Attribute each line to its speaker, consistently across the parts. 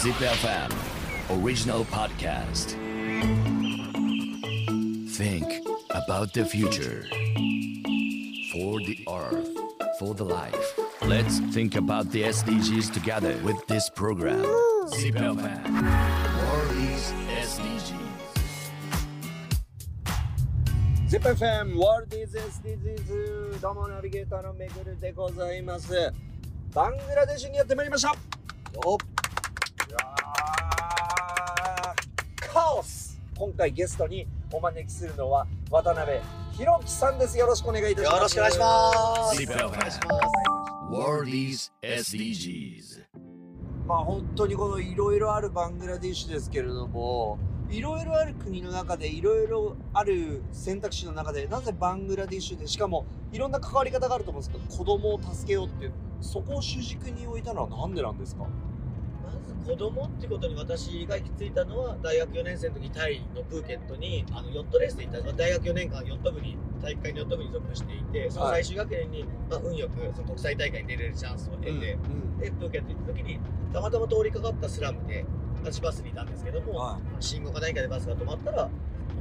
Speaker 1: Zip FM original podcast. Think about the future. For the earth, for the life. Let's think about the SDGs together with this program. Zip FM. World is SDGs.
Speaker 2: ZIPFM ワールド is SDGs どうもナビゲーターのめぐるでございますバングラデシュにやってまいりました 今回ゲストにお招きするのは渡辺弘樹さんですよろしくお願いいたします
Speaker 3: よろしくお願いします。
Speaker 1: Zip
Speaker 3: お願いします。
Speaker 1: SDGs.
Speaker 2: まあ本当にこのいろいろあるバングラデシュですけれどもいろいろある国の中でいろいろある選択肢の中でなぜバングラデシュでしかもいろんな関わり方があると思うんですけど子供を助けようっていうそこを主軸に置いたのはなんでなんですか？
Speaker 3: 子供ってことに私が行き着いたのは大学4年生の時タイのプーケットにあのヨットレースで行った大学4年間ヨット部に体育会のヨット部に属していてその最終学年に、まあ、運よくその国際大会に出れるチャンスを得て、
Speaker 2: うん
Speaker 3: でプーケット行った時にたまたま通りかかったスラムで私バスにいたんですけども、
Speaker 2: は
Speaker 3: 信号か何かでバスが止まったら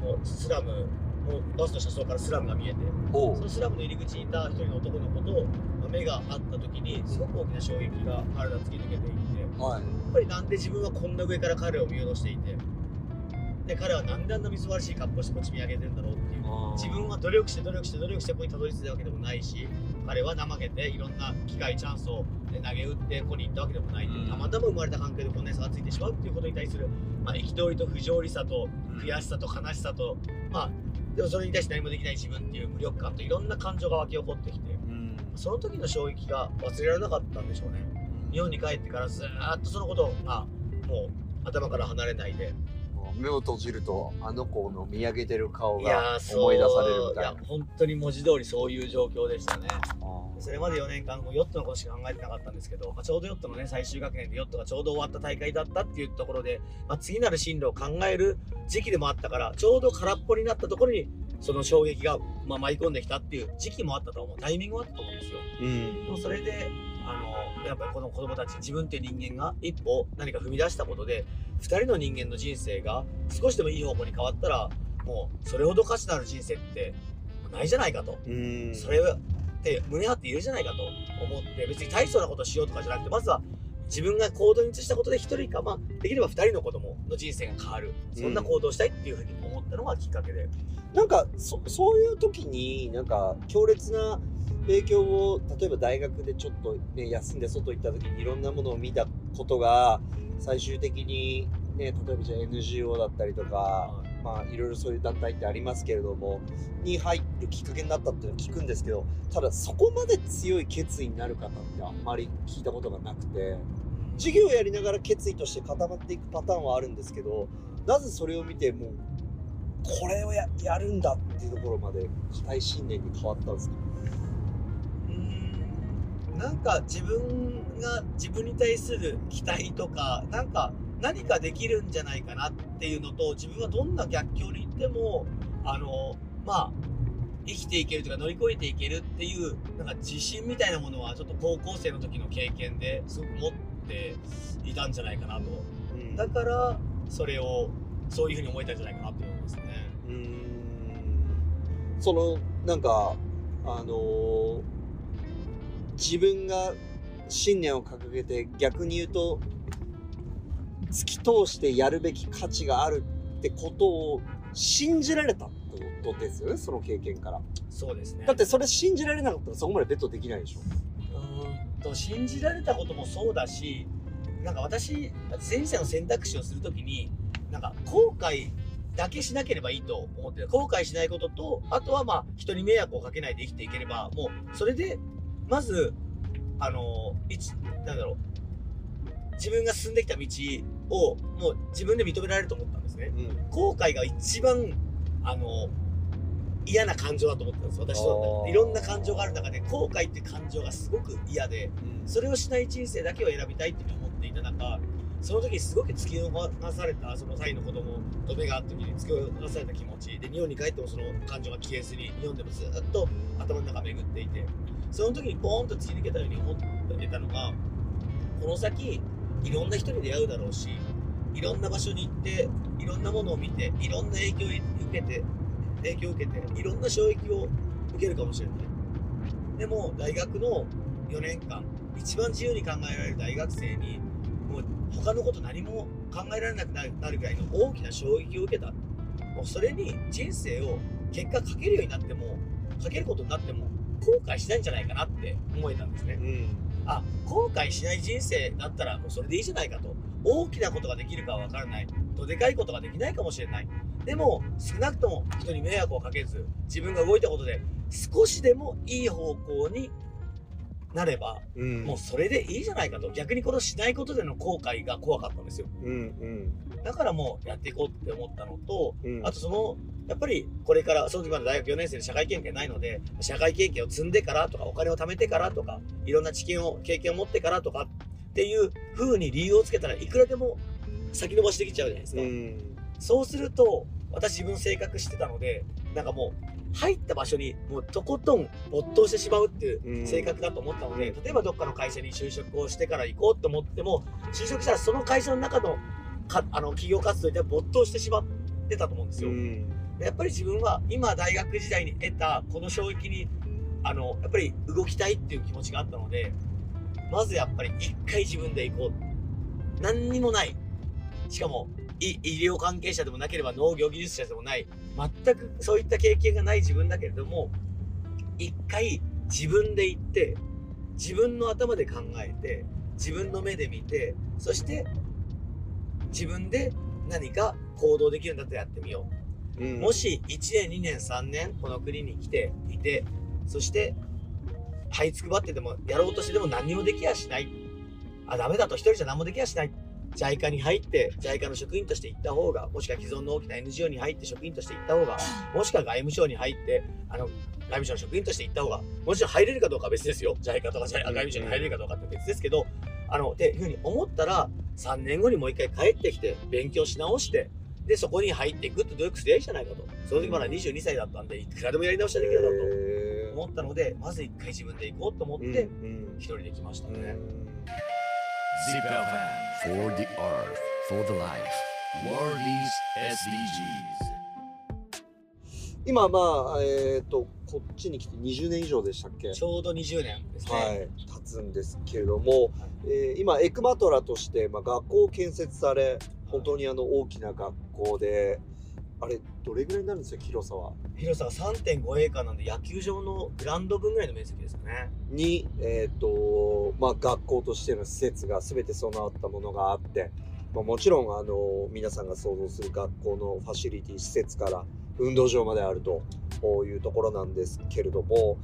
Speaker 3: もうスラムもうバスの車窓からスラムが見えて
Speaker 2: お
Speaker 3: そのスラムの入り口にいた一人の男の子とまあ目が合った時にすごく大きな衝撃が体突き抜けていってや
Speaker 2: はい
Speaker 3: っぱりなんで自分はこんな上から彼を見下ろしていてで彼はなんであんなみすぼらしい格好してこっち見上げてるんだろうっていう。自分は努力して努力して努力してここにたどり着いたわけでもないし彼は怠けていろんな機会チャンスをね投げ打ってここに行ったわけでもないう。
Speaker 2: うん。
Speaker 3: たまたま生まれた環境でこんな差がついてしまうっていうことに対するまあ憤りと不条理さと悔しさと悲しさとまあでもそれに対して何もできない自分っていう無力感といろんな感情が湧き起こってきて
Speaker 2: うん。
Speaker 3: その時の衝撃が忘れられなかったんでしょうね日本に帰ってからずーっとそのことがもう頭から離れないで。
Speaker 2: 目を閉じるとあの子の見上げてる顔が思い出されるみたいな。
Speaker 3: や本当に文字通りそういう状況でしたね。それまで4年間もヨットのことしか考えてなかったんですけど、まあ、ちょうどヨットのね最終学年でヨットがちょうど終わった大会だったっていうところで、まあ、次なる進路を考える時期でもあったからちょうど空っぽになったところにその衝撃が、まあ、舞い込んできたっていう時期もあったと思う。タイミングもあったと思うんですよ。
Speaker 2: うん。
Speaker 3: でもそれであのやっぱりこの子供たち自分っていう人間が一歩何か踏み出したことで2人の人間の人生が少しでもいい方向に変わったらもうそれほど価値のある人生ってないじゃないかと。
Speaker 2: うん。
Speaker 3: それって胸張って言えるじゃないかと思って別に大層なことをしようとかじゃなくてまずは自分が行動に移したことで1人かまあできれば2人の子供の人生が変わる。そんな行動をしたいっていうふうに思ったのがきっかけで、
Speaker 2: なんかそそういう時になんか強烈な影響を例えば大学でちょっと、ね、休んで外行った時にいろんなものを見たことが最終的に、ね、例えばじゃあ NGO だったりとか、まあ、いろいろそういう団体ってありますけれどもに入るきっかけになったっていうのを聞くんですけどただそこまで強い決意になる方ってあんまり聞いたことがなくて授業をやりながら決意として固まっていくパターンはあるんですけどなぜそれを見てもうこれをややるんだっていうところまで固い信念に変わったんですか？
Speaker 3: なんか自分が自分に対する期待とかなんか何かできるんじゃないかなっていうのと自分はどんな逆境に行ってもあのまあ生きていけるというか乗り越えていけるっていうなんか自信みたいなものはちょっと高校生の時の経験ですごく持っていたんじゃないかなと。だからそれをそういうふうに思えたんじゃないかなと思いますね。
Speaker 2: うーん。そのなんかあのー自分が信念を掲げて逆に言うと突き通してやるべき価値があるってことを信じられたってことですよねその経験から。
Speaker 3: そうですね。
Speaker 2: だってそれ信じられなかったらそこまでベットできないでしょ。
Speaker 3: うーんと信じられたこともそうだしなんか私前者の選択肢をするときになんか後悔だけしなければいいと思ってる。後悔しないこととあとはまあ人に迷惑をかけないで生きていければもうそれでまずあの一なんだろう。自分が進んできた道をもう自分で認められると思ったんですね。
Speaker 2: うん。
Speaker 3: 後悔が一番あの嫌な感情だと思ってたんです。私の
Speaker 2: あー。
Speaker 3: いろんな感情がある中で後悔って感情がすごく嫌でそれをしない人生だけを選びたいって思っていた中その時すごく突き放されたその際の子供と目が合った時に突き放された気持ち。で日本に帰ってもその感情が消えずに日本でもずっと頭の中巡っていて。その時にポーンと突き抜けたように思ってたのがこの先いろんな人に出会うだろうしいろんな場所に行っていろんなものを見ていろんな影響を受けて影響を受けていろんな衝撃を受けるかもしれない。でも大学の4年間一番自由に考えられる大学生に他のこと何も考えられなくなるぐらいの大きな衝撃を受けた。もうそれに人生を結果かけるようになってもかけることになっても後悔しないんじゃないかなって思えたんですね。
Speaker 2: うん。
Speaker 3: あ後悔しない人生だったらもうそれでいいじゃないかと大きなことができるかは分からないどでかいことができないかもしれない。でも少なくとも人に迷惑をかけず自分が動いたことで少しでもいい方向になれば
Speaker 2: うん。
Speaker 3: もうそれでいいじゃないかと。逆にこのしないことでの後悔が怖かったんですよ。
Speaker 2: うん
Speaker 3: だからもうやっていこうって思ったのと
Speaker 2: うん。うん
Speaker 3: あとそのやっぱりこれからその時まだ大学4年生で社会経験ないので社会経験を積んでからとかお金を貯めてからとかいろんな知見を経験を持ってからとかっていう風に理由をつけたらいくらでも先延ばしできちゃうじゃないですか、
Speaker 2: うん。
Speaker 3: そうすると私自分性格してたのでなんかもう入った場所にもうとことん没頭してしまうっていう性格だと思ったので、
Speaker 2: うん。
Speaker 3: 例えばどっかの会社に就職をしてから行こうと思っても就職したらその会社の中のかあの企業活動に没頭してしまってたと思うんですよ。
Speaker 2: うん。
Speaker 3: やっぱり自分は今大学時代に得たこの衝撃にあのやっぱり動きたいっていう気持ちがあったのでまずやっぱり一回自分で行こう。何にもない。しかもい医療関係者でもなければ農業技術者でもない。全くそういった経験がない自分だけれども一回自分で行って自分の頭で考えて自分の目で見てそして自分で何か行動できるんだったらやってみよう。
Speaker 2: うん。
Speaker 3: もし1年2年3年この国に来ていてそして這いつくばってでもやろうとしてでも何にもできやしない。あダメだと。一人じゃ何もできやしない JICA に入って JICA の職員として行った方がもしくは既存の大きな NGO に入って職員として行った方がもしくは外務省に入ってあの外務省の職員として行った方がもちろん入れるかどうかは別ですよ。JICA とか外務省に入れるかどうかって別ですけどあのっていうふうに思ったら3年後にもう一回帰ってきて勉強し直してでそこに入っていくって努力すりゃいいじゃないかと。その時まだ22歳だったんでいくらでもやり直しができるだろう
Speaker 2: へ
Speaker 3: と思ったのでまず一回自分で行こうと思っ
Speaker 2: ー
Speaker 3: て
Speaker 2: うん
Speaker 3: 一人で来ましたね、
Speaker 1: for the earth, for the life. World is SDGs.
Speaker 2: 今まあえっ、とこっちに来て20年以上でしたっけ？
Speaker 3: ちょうど20年ですね、
Speaker 2: はい経つんですけれども、えー今エクマトラとして、まあ、学校を建設され本当にあの大きな学校であれどれぐらいになるんですか広さは？
Speaker 3: 広さが3.5エーカーなんで野球場のグラウンド分ぐらいの面積ですかね。
Speaker 2: に、えーとまあ、学校としての施設が全て備わったものがあって、まあ、もちろんあの皆さんが想像する学校のファシリティ施設から運動場まであるというところなんですけれども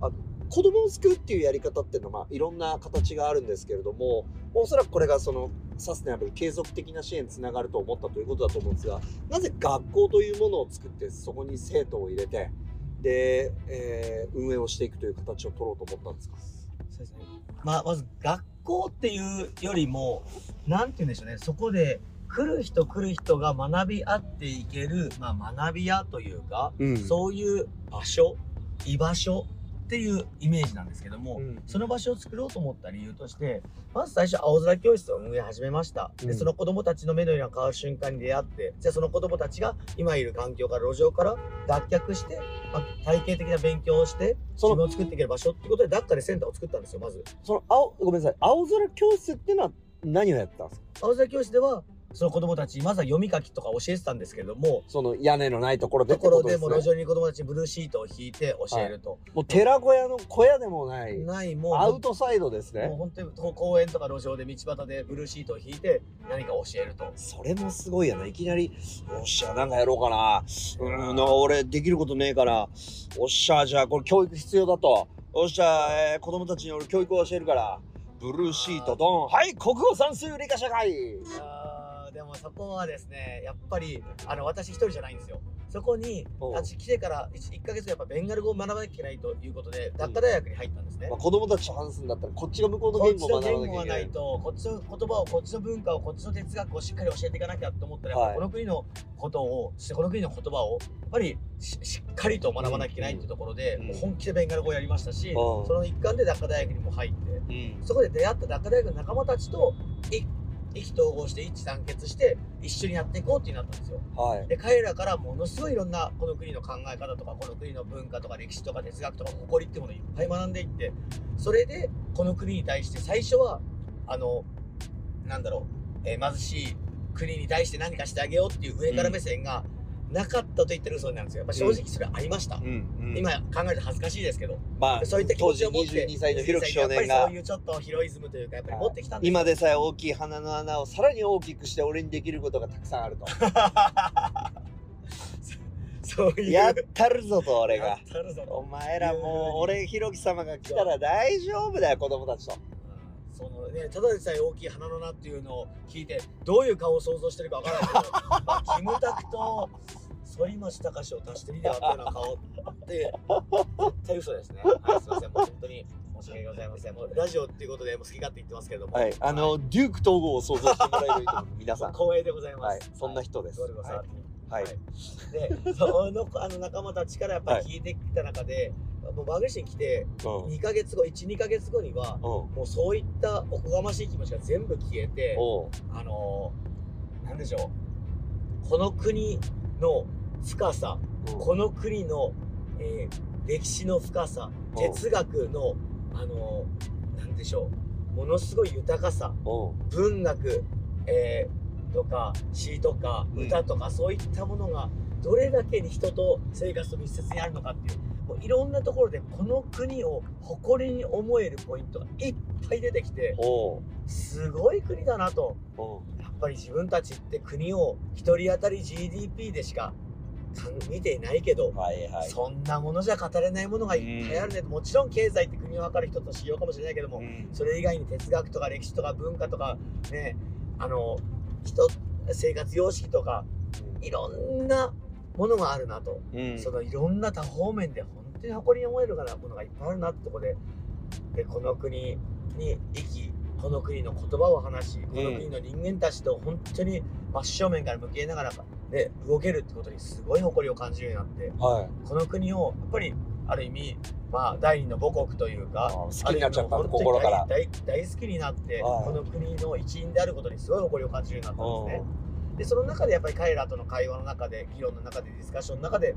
Speaker 2: あ子供を救うっていうやり方っていうのは、まあ、いろんな形があるんですけれどもおそらくこれがそのサステナブル継続的な支援につながると思ったということだと思うんですがなぜ学校というものを作ってそこに生徒を入れてで、えー運営をしていくという形を取ろうと思ったんですか？
Speaker 3: そうですね。まあまず学校っていうよりもなんて言うんでしょうね。そこで来る人来る人が学び合っていける、まあ、学び屋というか、
Speaker 2: うん。
Speaker 3: そういう場所居場所っていうイメージなんですけども、
Speaker 2: うん。
Speaker 3: その場所を作ろうと思った理由としてまず最初青空教室を運営始めました、
Speaker 2: うん。
Speaker 3: でその子どもたちの目の色が変わる瞬間に出会ってじゃあその子どもたちが今いる環境から路上から脱却して、まあ、体系的な勉強をして
Speaker 2: その
Speaker 3: 自分を作っていける場所ってことでダッカでセンターを作ったんですよまず。
Speaker 2: その青ごめんなさい。青空教室っていうのは何をやったんですか？
Speaker 3: 青空教室ではその子どもたちにまずは読み書きとか教えてたんですけれども
Speaker 2: その屋根のないところで
Speaker 3: ところでもう路上に子どもたちにブルーシートを引いて教えると、
Speaker 2: もう寺小屋の小屋でもない。
Speaker 3: ないもう
Speaker 2: アウトサイドです
Speaker 3: もう
Speaker 2: ね
Speaker 3: 本当に公園とか路上で道端でブルーシートを引いて何か教えると。
Speaker 2: それもすごいよないきなりよっしゃなんかやろうかな。うんな俺できることねえから。おっしゃじゃあこれ教育必要だと。おっしゃ、えー子供たちに俺教育を教えるから。ブルーシートドン。はい国語算数理科社会
Speaker 3: もそこはですねやっぱりあの私一人じゃないんですよ。そこに私来てから 1, ヶ月やっぱベンガル語を学ばなきゃいけないということでダッカ大学に入ったんですね、
Speaker 2: まあ、子供たちと話すんだったらこっちが向こうの
Speaker 3: こっちの
Speaker 2: 言語を学ば
Speaker 3: 言語がない
Speaker 2: なきゃいけない
Speaker 3: とこっちの言葉をこっちの文化をこっちの哲学をしっかり教えていかなきゃと思ったら、
Speaker 2: はい。
Speaker 3: この国のことをこの国の言葉をやっぱりししっかりと学ばなきゃいけないっていうところで、
Speaker 2: うん。
Speaker 3: もう本気でベンガル語をやりましたし、
Speaker 2: ん。
Speaker 3: その一環でダッカ大学にも入って
Speaker 2: うん。
Speaker 3: そこで出会ったダッカ大学の仲間たちと一意気投合して一致団結して一緒にやっていこうってなったんですよ
Speaker 2: はい。
Speaker 3: で彼らからものすごいいろんなこの国の考え方とかこの国の文化とか歴史とか哲学とか誇りってものをいっぱい学んでいってそれでこの国に対して最初はあのなんだろう、えー貧しい国に対して何かしてあげようっていう上から目線がなかったと言ったら嘘になるんですよ。やっぱ正直それはありました、今考えると恥ずかしいですけど。
Speaker 2: まあ、
Speaker 3: そういった気
Speaker 2: 当時
Speaker 3: 持ちを持って
Speaker 2: 22歳のひろき少年が
Speaker 3: やっぱりそういうちょっとヒロイズムというかやっぱり持ってきたんですよ。
Speaker 2: 今でさえ大きい鼻の穴をさらに大きくして俺にできることがたくさんあると。
Speaker 3: そういう。
Speaker 2: やったるぞと俺
Speaker 3: や
Speaker 2: がお前らもう俺ひろき様が来たら大丈夫だよ子供たちと。
Speaker 3: そのね、ただでさえ大きい鼻の穴っていうのを聞いてどういう顔を想像してるかわからないけど、まあ、キムタクと反町隆史を足して2で割ったような顔って絶対嘘ですね。はい、すいません、もう本当に申し訳ございません。もうラジオっていうことでもう好き勝手言ってますけれども、
Speaker 2: はい、あの、デューク統合を想像してもらえると皆さん。
Speaker 3: 光栄でございます。
Speaker 2: はいそんな人です
Speaker 3: ゴルゴ13
Speaker 2: はい。
Speaker 3: で、そのあの仲間たちからやっぱり聞いてきた中で、もうバグリシに来て
Speaker 2: うん。
Speaker 3: 2ヶ月後、1、2ヶ月後には、
Speaker 2: うん。
Speaker 3: もうそういったおこがましい気持ちが全部消えて、あのー、なんでしょう。この国の深さ、
Speaker 2: うん
Speaker 3: この国の、えー歴史の深さ、
Speaker 2: うん
Speaker 3: 哲学の、あのー、なんでしょう。ものすごい豊かさ、文学、えーとか詩とか
Speaker 2: うん。
Speaker 3: 歌とか、そういったものがどれだけに人と生活と密接にあるのかっていうもういろんなところでこの国を誇りに思えるポイントがいっぱい出てきてすごい国だなと。やっぱり自分たちって国を1人当たり GDP でしかかん見ていないけど、
Speaker 2: はいはい。
Speaker 3: そんなものじゃ語れないものがいっぱいあるね、もちろん経済って国を測る一つの指標かもしれないけども、
Speaker 2: うん。
Speaker 3: それ以外に哲学とか歴史とか文化とかねあの人生活様式とかいろんなものがあるなと、
Speaker 2: うん。
Speaker 3: そのいろんな多方面で本当に誇りに思えるようなものがいっぱいあるなってとこででこの国に生きこの国の言葉を話しこの国の人間たちと本当に真正面から向き合いながら、ね、動けるってことにすごい誇りを感じるようになって
Speaker 2: はい。
Speaker 3: この国をやっぱりある意味まあ第二の母国というか
Speaker 2: あ好きになっちゃった心から
Speaker 3: 大大大好きになって、
Speaker 2: はい
Speaker 3: この国の一員であることにすごい誇りを感じるようになったんですね。でその中でやっぱり彼らとの会話の中で議論の中でディスカッションの中で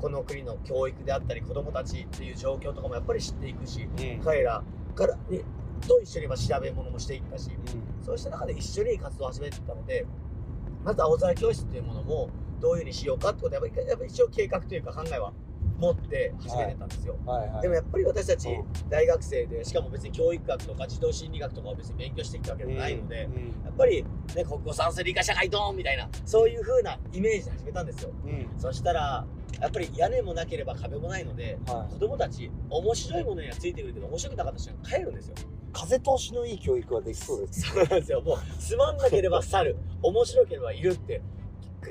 Speaker 3: この国の教育であったり子どもたちっていう状況とかもやっぱり知っていくし
Speaker 2: うん。
Speaker 3: 彼らからにと一緒にまあ調べ物もしていったし
Speaker 2: うん
Speaker 3: そうした中で一緒に活動を始めていったのでまず青空教室っていうものもどういうふうにしようかってことはやっぱりやっぱり一応計画というか考えは持って始めてたんですよ。
Speaker 2: はいはい。
Speaker 3: でもやっぱり私たち
Speaker 2: う
Speaker 3: 大学生でしかも別に教育学とか児童心理学とかを別に勉強してきたわけでもないので、
Speaker 2: うん
Speaker 3: やっぱりね国語算数理科社会ドーンみたいなそういう風なイメージで始めたんですよ
Speaker 2: うん。
Speaker 3: そしたらやっぱり屋根もなければ壁もないので
Speaker 2: は
Speaker 3: 子供たち面白いものにはついてくるけど面白くなかった人が帰るんですよ
Speaker 2: い。風通しのいい教育はできそうです。
Speaker 3: そうなんですよもうつまんなければ去る面白ければいるって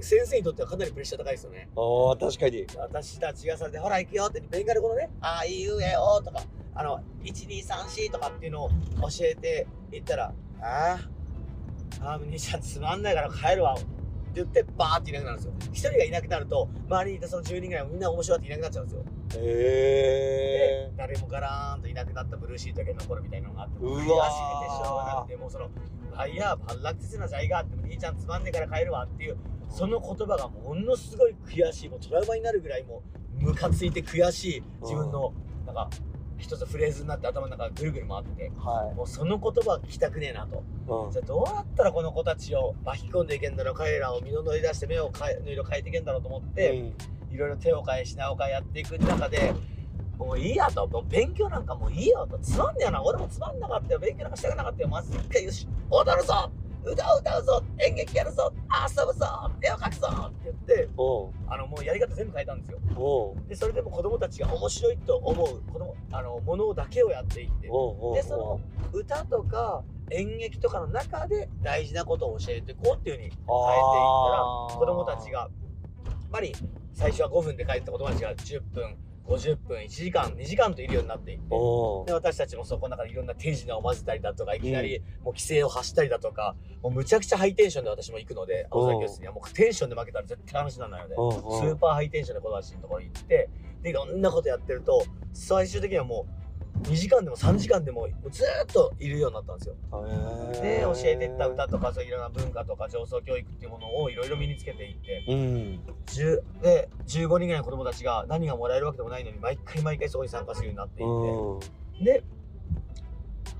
Speaker 3: 先生にとってはかなりプレッシャー高いですよね
Speaker 2: ああ、確かに。
Speaker 3: 私たちがされて、ほら行くよって、勉強でこのね、ああ、いうえおとか、あの、1234とかっていうのを教えていったら、ああ、ああ、兄ちゃんつまんないから帰るわ。って言って、バーっていなくなるんですよ。一人がいなくなると、周りにいたその10人ぐらいもみんな面白いっていなくなっちゃうんですよ。
Speaker 2: へ
Speaker 3: で、誰もガラーンといなくなったブルーシートだけ残るみたいなのがあって、
Speaker 2: うわー
Speaker 3: 悔しくてしょうがなくて、もうその、あいや、半楽的な在があっても、兄ちゃんつまんねえから帰るわっていう、その言葉がものすごい悔しい、もうトラウマになるぐらいもうムカついて悔しい自分のなんか一つフレーズになって頭の中がぐるぐる回ってて、
Speaker 2: は
Speaker 3: もうその言葉は聞きたくねえなと。
Speaker 2: い。うん
Speaker 3: じゃあどうやったらこの子たちを巻き込んでいけんだろう、彼らを身の乗り出して目を変えの色変えていけんだろうと思って、いろいろ手を変え品を変えやっていく中で、もういいやと、もう勉強なんかもういいよと、つまんねえな、俺もつまんなかったよ、勉強なんかしたくなかったよ、まず一回よし、踊るぞ歌を歌うぞ演劇やるぞ遊ぶぞ絵を描くぞって言って、あの、もうやり方全部変えたんですよ。で、それでも子供たちが面白いと思う、子供、あの、ものだけをやっていって、で、その歌とか演劇とかの中で大事なことを教えていこうっていうふうに変えていったら、子供たちが、やっぱり最初は5分で帰った子供たちが10分、50分、1時間、2時間といるようになっていって、で私たちもそこの中でいろんな手品を混ぜたりだとかいきなりもう規制を発したりだとかもうむちゃくちゃハイテンションで私も行くので青空教室にはもうテンションで負けたら絶対話にならないのでスーパーハイテンションで子たちのところに行ってでいろんなことやってると最終的にはもう2時間でも3時間でもずーっといるようになったんですよ。で教えてった歌とかそういろんな文化とか上層教育っていうものをいろいろ身につけていって。
Speaker 2: うん。
Speaker 3: 10で15人ぐらいの子供たちが何がもらえるわけでもないのに毎回毎回そこに参加するようになっていって、で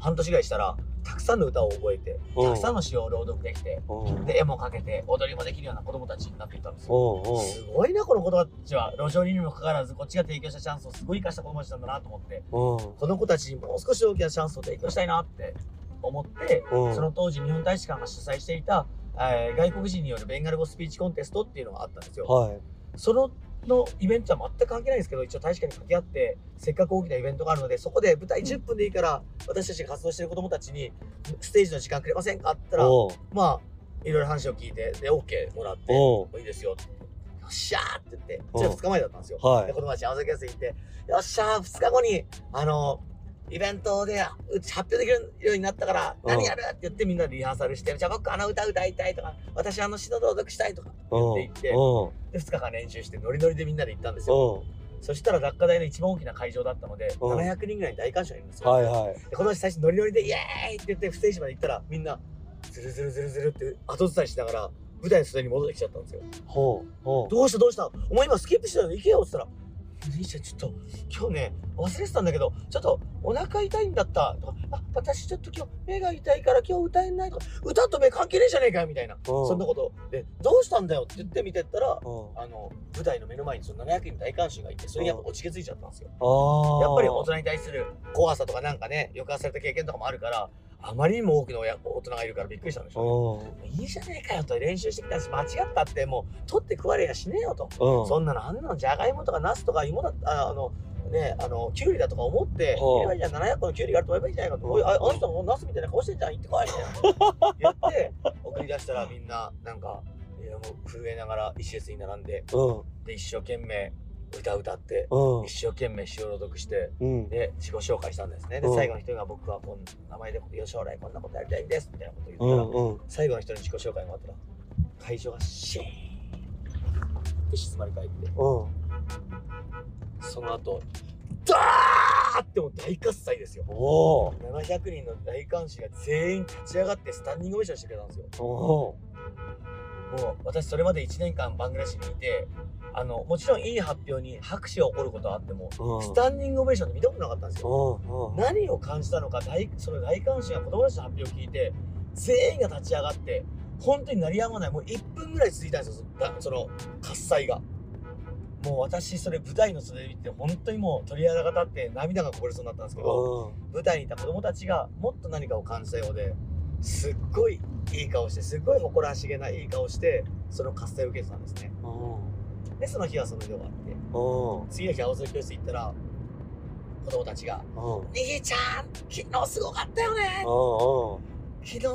Speaker 3: 半年ぐらいしたらたくさんの歌を覚えて
Speaker 2: うん。
Speaker 3: たくさんの詩を朗読できて
Speaker 2: うん。
Speaker 3: で絵も描けて踊りもできるような子供たちになっていったんですよ。すごいなこの子たちは路上にいるにもかかわらずこっちが提供したチャンスをすごい生かした子供たちなんだなと思って
Speaker 2: うん。
Speaker 3: この子たちにもう少し大きなチャンスを提供したいなって思って、
Speaker 2: うん。
Speaker 3: その当時日本大使館が主催していた、えー外国人によるベンガル語スピーチコンテストっていうのがあったんですよ。
Speaker 2: はい。
Speaker 3: そののイベントは全く関係ないんですけど一応大使館に掛け合ってせっかく大きなイベントがあるのでそこで舞台10分でいいから私たちが活動してる子供たちにステージの時間くれませんかって言ったらまあいろいろ話を聞いてで OK もらって
Speaker 2: おう。
Speaker 3: いいですよ。よっしゃーって言って
Speaker 2: う。ん
Speaker 3: それ2日前だったんですよ。
Speaker 2: はい。
Speaker 3: で子供たち青崎安行ってよっしゃー2日後にあのイベントでうち発表できるようになったから
Speaker 2: うん。
Speaker 3: 何やるって言ってみんなでリハーサルしてじゃあ僕あの歌歌いたいとか私あの詩の朗読したいとか
Speaker 2: うん。
Speaker 3: 言っていって
Speaker 2: うん。
Speaker 3: で2日間練習してノリノリでみんなで行ったんですよ。
Speaker 2: うん。
Speaker 3: そしたら雑貨台の一番大きな会場だったので
Speaker 2: うん。
Speaker 3: 700人ぐらいに大感謝がいるんですよ。
Speaker 2: はいはい。
Speaker 3: でこの人最初ノリノリでイエーイって言ってステージまで行ったらみんなズルズルズルズルって後ずさりしながら舞台の袖に戻ってきちゃったんですよ。
Speaker 2: ほうほう。
Speaker 3: どうしたどうした？お前今スキップしてたの行けよって言ったら兄ちゃんちょっと今日ね忘れてたんだけどちょっとお腹痛いんだった。とかあ私ちょっと今日目が痛いから今日歌えないとか。歌と目関係ねえじゃねえかよみたいな。そんなことでどうしたんだよって言って見てったら
Speaker 2: うん。
Speaker 3: あの舞台の目の前にその700人の大観衆がいてそれにやっぱ落ちけついちゃったんですよ。やっぱり大人に対する怖さとかなんかね抑圧された経験とかもあるからあまりにも多くの親大人がいるからびっくりしたんでしょうね。
Speaker 2: うん
Speaker 3: いいじゃねえかよと練習してきたし間違ったってもう取って食われやしねえよと。
Speaker 2: うん。
Speaker 3: そんなのあんなのじゃがいもとかナスとか芋だああのねあのキュウリだとか思って
Speaker 2: ほう
Speaker 3: 言えばいいじゃん700個のキュウリがあると思えばいいじゃないかと、おいああの人もナスみたいな顔してんじゃん行ってこいみたいな言って送り出したらみんななんかいやもう震えながら一列に並んで
Speaker 2: うん。
Speaker 3: で一生懸命歌歌って
Speaker 2: うん。
Speaker 3: 一生懸命詩を朗読して
Speaker 2: うん。
Speaker 3: で自己紹介したんですね。で
Speaker 2: うん。
Speaker 3: 最後の一人が僕はこん名前で将来こんなことやりたいんですみたいなこと言
Speaker 2: う
Speaker 3: ったら、
Speaker 2: んうん。
Speaker 3: 最後の人に自己紹介が終わったら会場がシーンって静まり返って
Speaker 2: うん。
Speaker 3: その後ダーってもう大喝采ですよ。
Speaker 2: おお
Speaker 3: 700人の大観衆が全員立ち上がってスタンディングオベーションしてくれたんですよ。
Speaker 2: お
Speaker 3: もう私それまで1年間バングラデシュにいてあのもちろんいい発表に拍手が起こることはあっても
Speaker 2: お
Speaker 3: スタンディングオベーションって見たことなかったんですよ。
Speaker 2: うんうん
Speaker 3: 何を感じたのか大その大観衆が子供たちの発表を聞いて全員が立ち上がって本当に鳴りやまないもう1分ぐらい続いたんですよその喝采が。もう私それ舞台の袖で見て本当にもう鳥肌が立って涙がこぼれそうになったんですけど
Speaker 2: うん。
Speaker 3: 舞台にいた子供たちがもっと何かを感じたようですっごいいい顔してすっごい誇らしげないい顔してその喝采を受けてたんですねでその日はその日で終わって。
Speaker 2: うん。
Speaker 3: 次の日青空教室行ったら子供たちが
Speaker 2: うん「
Speaker 3: 兄ちゃん昨日すごかったよね」
Speaker 2: うん
Speaker 3: 昨日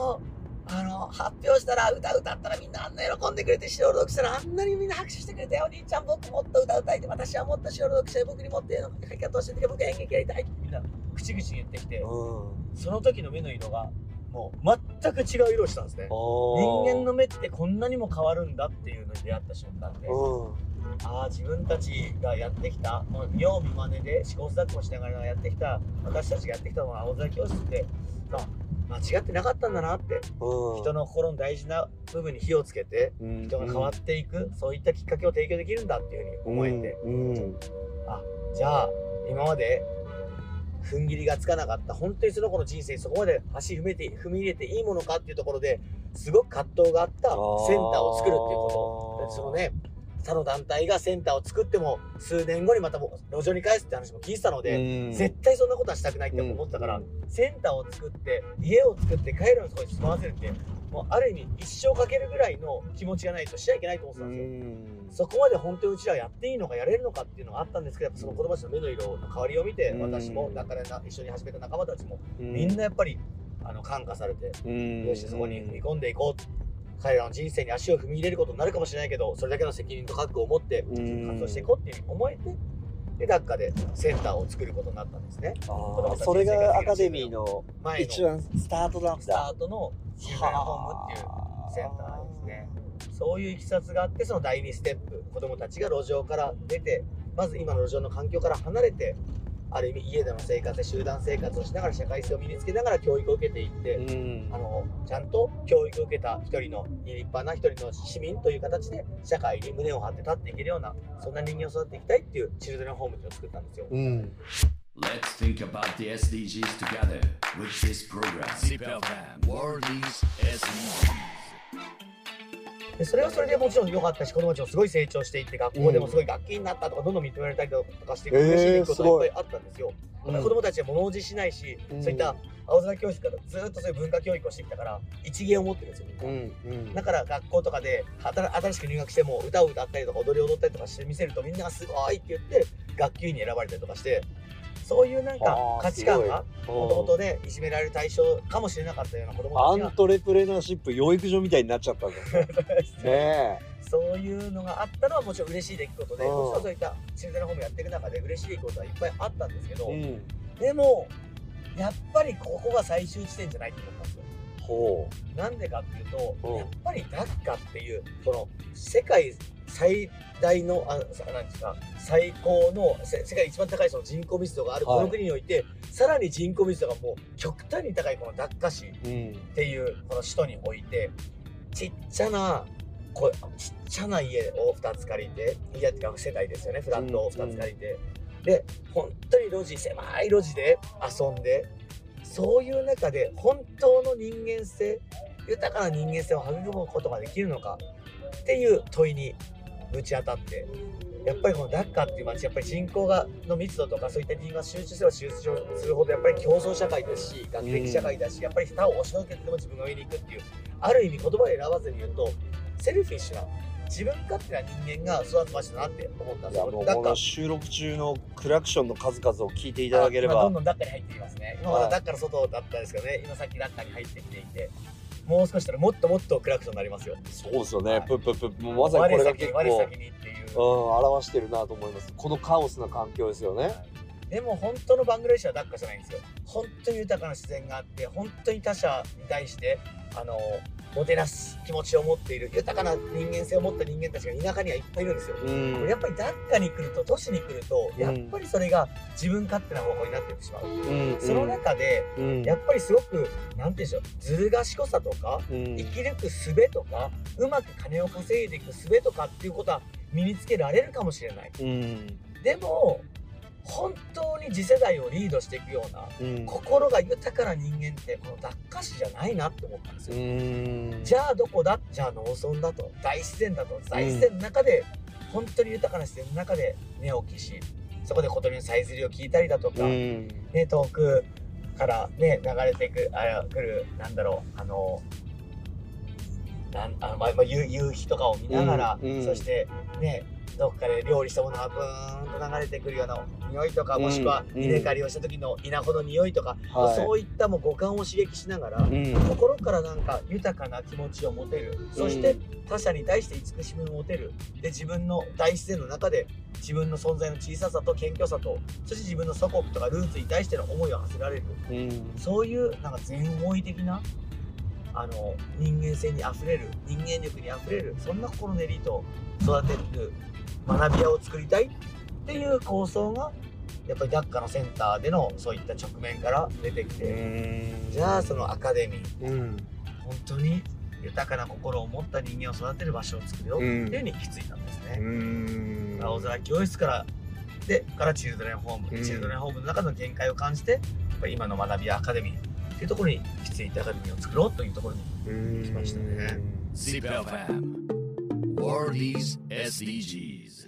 Speaker 3: あの発表したら歌歌ったらみんなあんな喜んでくれて詩を朗読したらあんなにみんな拍手してくれたよ。お兄ちゃん僕もっと歌歌いて私はもっと詩を朗読して僕にもっと絵の描き方教えて僕演劇やりたいってみんな口々に言ってきて。
Speaker 2: うん。
Speaker 3: その時の目の色がもう全く違う色をしたんですね。人間の目ってこんなにも変わるんだっていうのに出会った瞬間で。
Speaker 2: うん
Speaker 3: ああ自分たちがやってきたもう見よう見まねで試行錯誤しながらやってきた私たちがやってきたのは青空教室ってあ間違ってなかったんだなって
Speaker 2: うん。
Speaker 3: 人の心の大事な部分に火をつけて
Speaker 2: うん。
Speaker 3: 人が変わっていく、そういったきっかけを提供できるんだっていうふうに思えて、
Speaker 2: うん。うん。
Speaker 3: じゃあ今まで踏ん切りがつかなかった本当にその子の人生にそこまで足踏めて踏み入れていいものかっていうところですごく葛藤があったセンターを作るっていうこと。でそのね他の団体がセンターを作っても数年後にまた路上に返すって話も聞いてたので、絶対そんなことはしたくないって思ってたから、
Speaker 2: うん。
Speaker 3: センターを作って家を作って帰るのそこに住まわせるってもうある意味一生かけるぐらいの気持ちがないとしちゃいけないと思ってたんですよ。そこまで本当にうちらはやっていいのかやれるのかっていうのがあったんですけどやっぱその子供たちの目の色の変わりを見て、
Speaker 2: うん。
Speaker 3: 私もだからな一緒に始めた仲間たちも、
Speaker 2: み
Speaker 3: みんなやっぱりあの感化されて、よしそこに踏み込んでいこう彼らの人生に足を踏み入れることになるかもしれないけどそれだけの責任と覚悟を持って活動していこうっていうふうに思えてでダッカでセンターを作ることになったんですね。
Speaker 2: それがアカデミーの一番スタートなん
Speaker 3: スタ
Speaker 2: だ
Speaker 3: ートのチルドレンホームっていうセンターですね。そういういきさつがあってその第2ステップ。子どもたちが路上から出てまず今の路上の環境から離れてある意味家での生活で集団生活をしながら社会性を身につけながら教育を受けていって、
Speaker 2: うん
Speaker 3: あのちゃんと教育を受けた一人の立派な一人の市民という形で社会に胸を張って立っていけるようなそんな人間を育てていきたいっていうチルドレンホームを作ったんですよ。
Speaker 2: うん。
Speaker 1: Let's think about the SDGs together with this program. World SDGs.
Speaker 3: でそれはそれでもちろん良かったし子供たちもすごい成長していって学校でもすごい楽器になったとかどんどん認められたりとかして嬉しい出来事がいっぱいあったんですよ。
Speaker 2: うん
Speaker 3: 子供たちは物おじしないし、
Speaker 2: うん
Speaker 3: そういった青空教室からずっとそういう文化教育をしてきたから一芸を持ってるんですよ。
Speaker 2: うん。うん。
Speaker 3: だから学校とかで新新しく入学しても歌を歌ったりとか踊りを踊ったりとかして見せるとみんながすごいって言って学級に選ばれたりとかしてそういうなんか価値観がもともとねいじめられる対象かもしれなかったような子供
Speaker 2: ア
Speaker 3: たちが
Speaker 2: ントレプレナーシップ養育所みたいになっちゃったんだよね。ね
Speaker 3: そういうのがあったのはもちろん嬉しい出来事で
Speaker 2: うん
Speaker 3: もちろんそういったチルドレンホームやっていく中で嬉しい出来事はいっぱいあったんですけど、
Speaker 2: え。うん。
Speaker 3: でもやっぱりここが最終地点じゃないと思ったんですよ。
Speaker 2: ほ
Speaker 3: なんでかっていうと、
Speaker 2: うん
Speaker 3: やっぱりダッカっていうこの世界最大のあさなんですか最高のせ世界一番高いその人口密度があるこの国において、さらに人口密度がもう極端に高いこのダッカ市っ
Speaker 2: う。うん。
Speaker 3: ていうこの首都においてちっちゃなこちっちゃな家を2つ借りて家っていうか世帯ですよねフラットを2つ借りて、で本当に路地狭い路地で遊んでそういう中で本当の人間性豊かな人間性を育むことができるのかっていう問いにぶち当たって。やっぱりこのダッカっていう街やっぱり人口がの密度とかそういった人が集中すれば集中するほどやっぱり競争社会ですし学歴社会だし、やっぱり他を押しのけてでも自分が上に行くっていうある意味言葉で選ばずに言うとセルフィッシュな自分勝手な人間が育つ街だなって思ったん
Speaker 2: い
Speaker 3: ですよ。
Speaker 2: この収録中のクラクションの数々を聞いていただければ。
Speaker 3: どんどんダッカに入っていますね。今まだダッカの外だったんですけどね。今さっきダッカに入ってきていてもう少ししたらもっともっとクラクションになりますよ。
Speaker 2: そうですよね、
Speaker 3: はい。
Speaker 2: プップップッもうまさにこれが結構、
Speaker 3: 我先にっていう、
Speaker 2: うん、表してるなと思います。このカオスな環境ですよね。
Speaker 3: でも本当のバングラデシュはダッカじゃないんですよ。本当に豊かな自然があって本当に他者に対してあのもてなす気持ちを持っている豊かな人間性を持った人間たちが田舎にはいっぱいいるんですよ。
Speaker 2: うん。
Speaker 3: やっぱりダッカに来ると都市に来ると
Speaker 2: うん。
Speaker 3: やっぱりそれが自分勝手な方向になっていってしまう、
Speaker 2: うん。
Speaker 3: その中で
Speaker 2: うん。
Speaker 3: やっぱりすごくなんて言うんでしょうずる賢さとか
Speaker 2: うん。
Speaker 3: 生き抜く術とかうまく金を稼いでいく術とかっていうことは身につけられるかもしれない。
Speaker 2: うん。
Speaker 3: でも本当に次世代をリードしていくような
Speaker 2: うん。
Speaker 3: 心が豊かな人間ってこのダッカ市じゃないなって思ったんです
Speaker 2: う
Speaker 3: よ、
Speaker 2: ん。
Speaker 3: じゃあどこだ？じゃあ農村だと。大自然だと。大自然の中で、本当に豊かな自然の中で寝起きしそこで小鳥のさえずりを聞いたりだとか、
Speaker 2: うん。
Speaker 3: ね、遠くからね流れていくあ来るなんだろうあのなんあの、まあまあ、夕夕日とかを見ながら、
Speaker 2: うん。うん。
Speaker 3: そしてねどっかで料理したものがブーンと流れてくるような匂いとか、
Speaker 2: うん
Speaker 3: もしくは
Speaker 2: うん。
Speaker 3: 稲刈りをした時の稲穂の匂いとか、
Speaker 2: はい。
Speaker 3: そういったもう五感を刺激しながら、
Speaker 2: うん。
Speaker 3: 心からなんか豊かな気持ちを持てる。そして他者に対して慈しみを持てる。で自分の大自然の中で自分の存在の小ささと謙虚さとそして自分の祖国とかルーツに対しての思いを馳せられる。
Speaker 2: うん。
Speaker 3: そういうなんか全方位的なあの人間性にあふれる人間力にあふれるそんな心のエリートを育てる学び屋を作りたいっていう構想がやっぱりダッカのセンターでのそういった直面から出てきて、じゃあそのアカデミー
Speaker 2: うん。
Speaker 3: 本当に豊かな心を持った人間を育てる場所を作るよって
Speaker 2: うん。
Speaker 3: いうに行き着いたんですね。
Speaker 2: うん。
Speaker 3: 青空教室からでからチルドレンホーム、
Speaker 2: うん。
Speaker 3: チルドレンホームの中の限界を感じてやっぱり今の学びやアカデミーっていうところに行き着いてアカデミーを作ろうというところに来ましたね。
Speaker 1: Are these SDGs?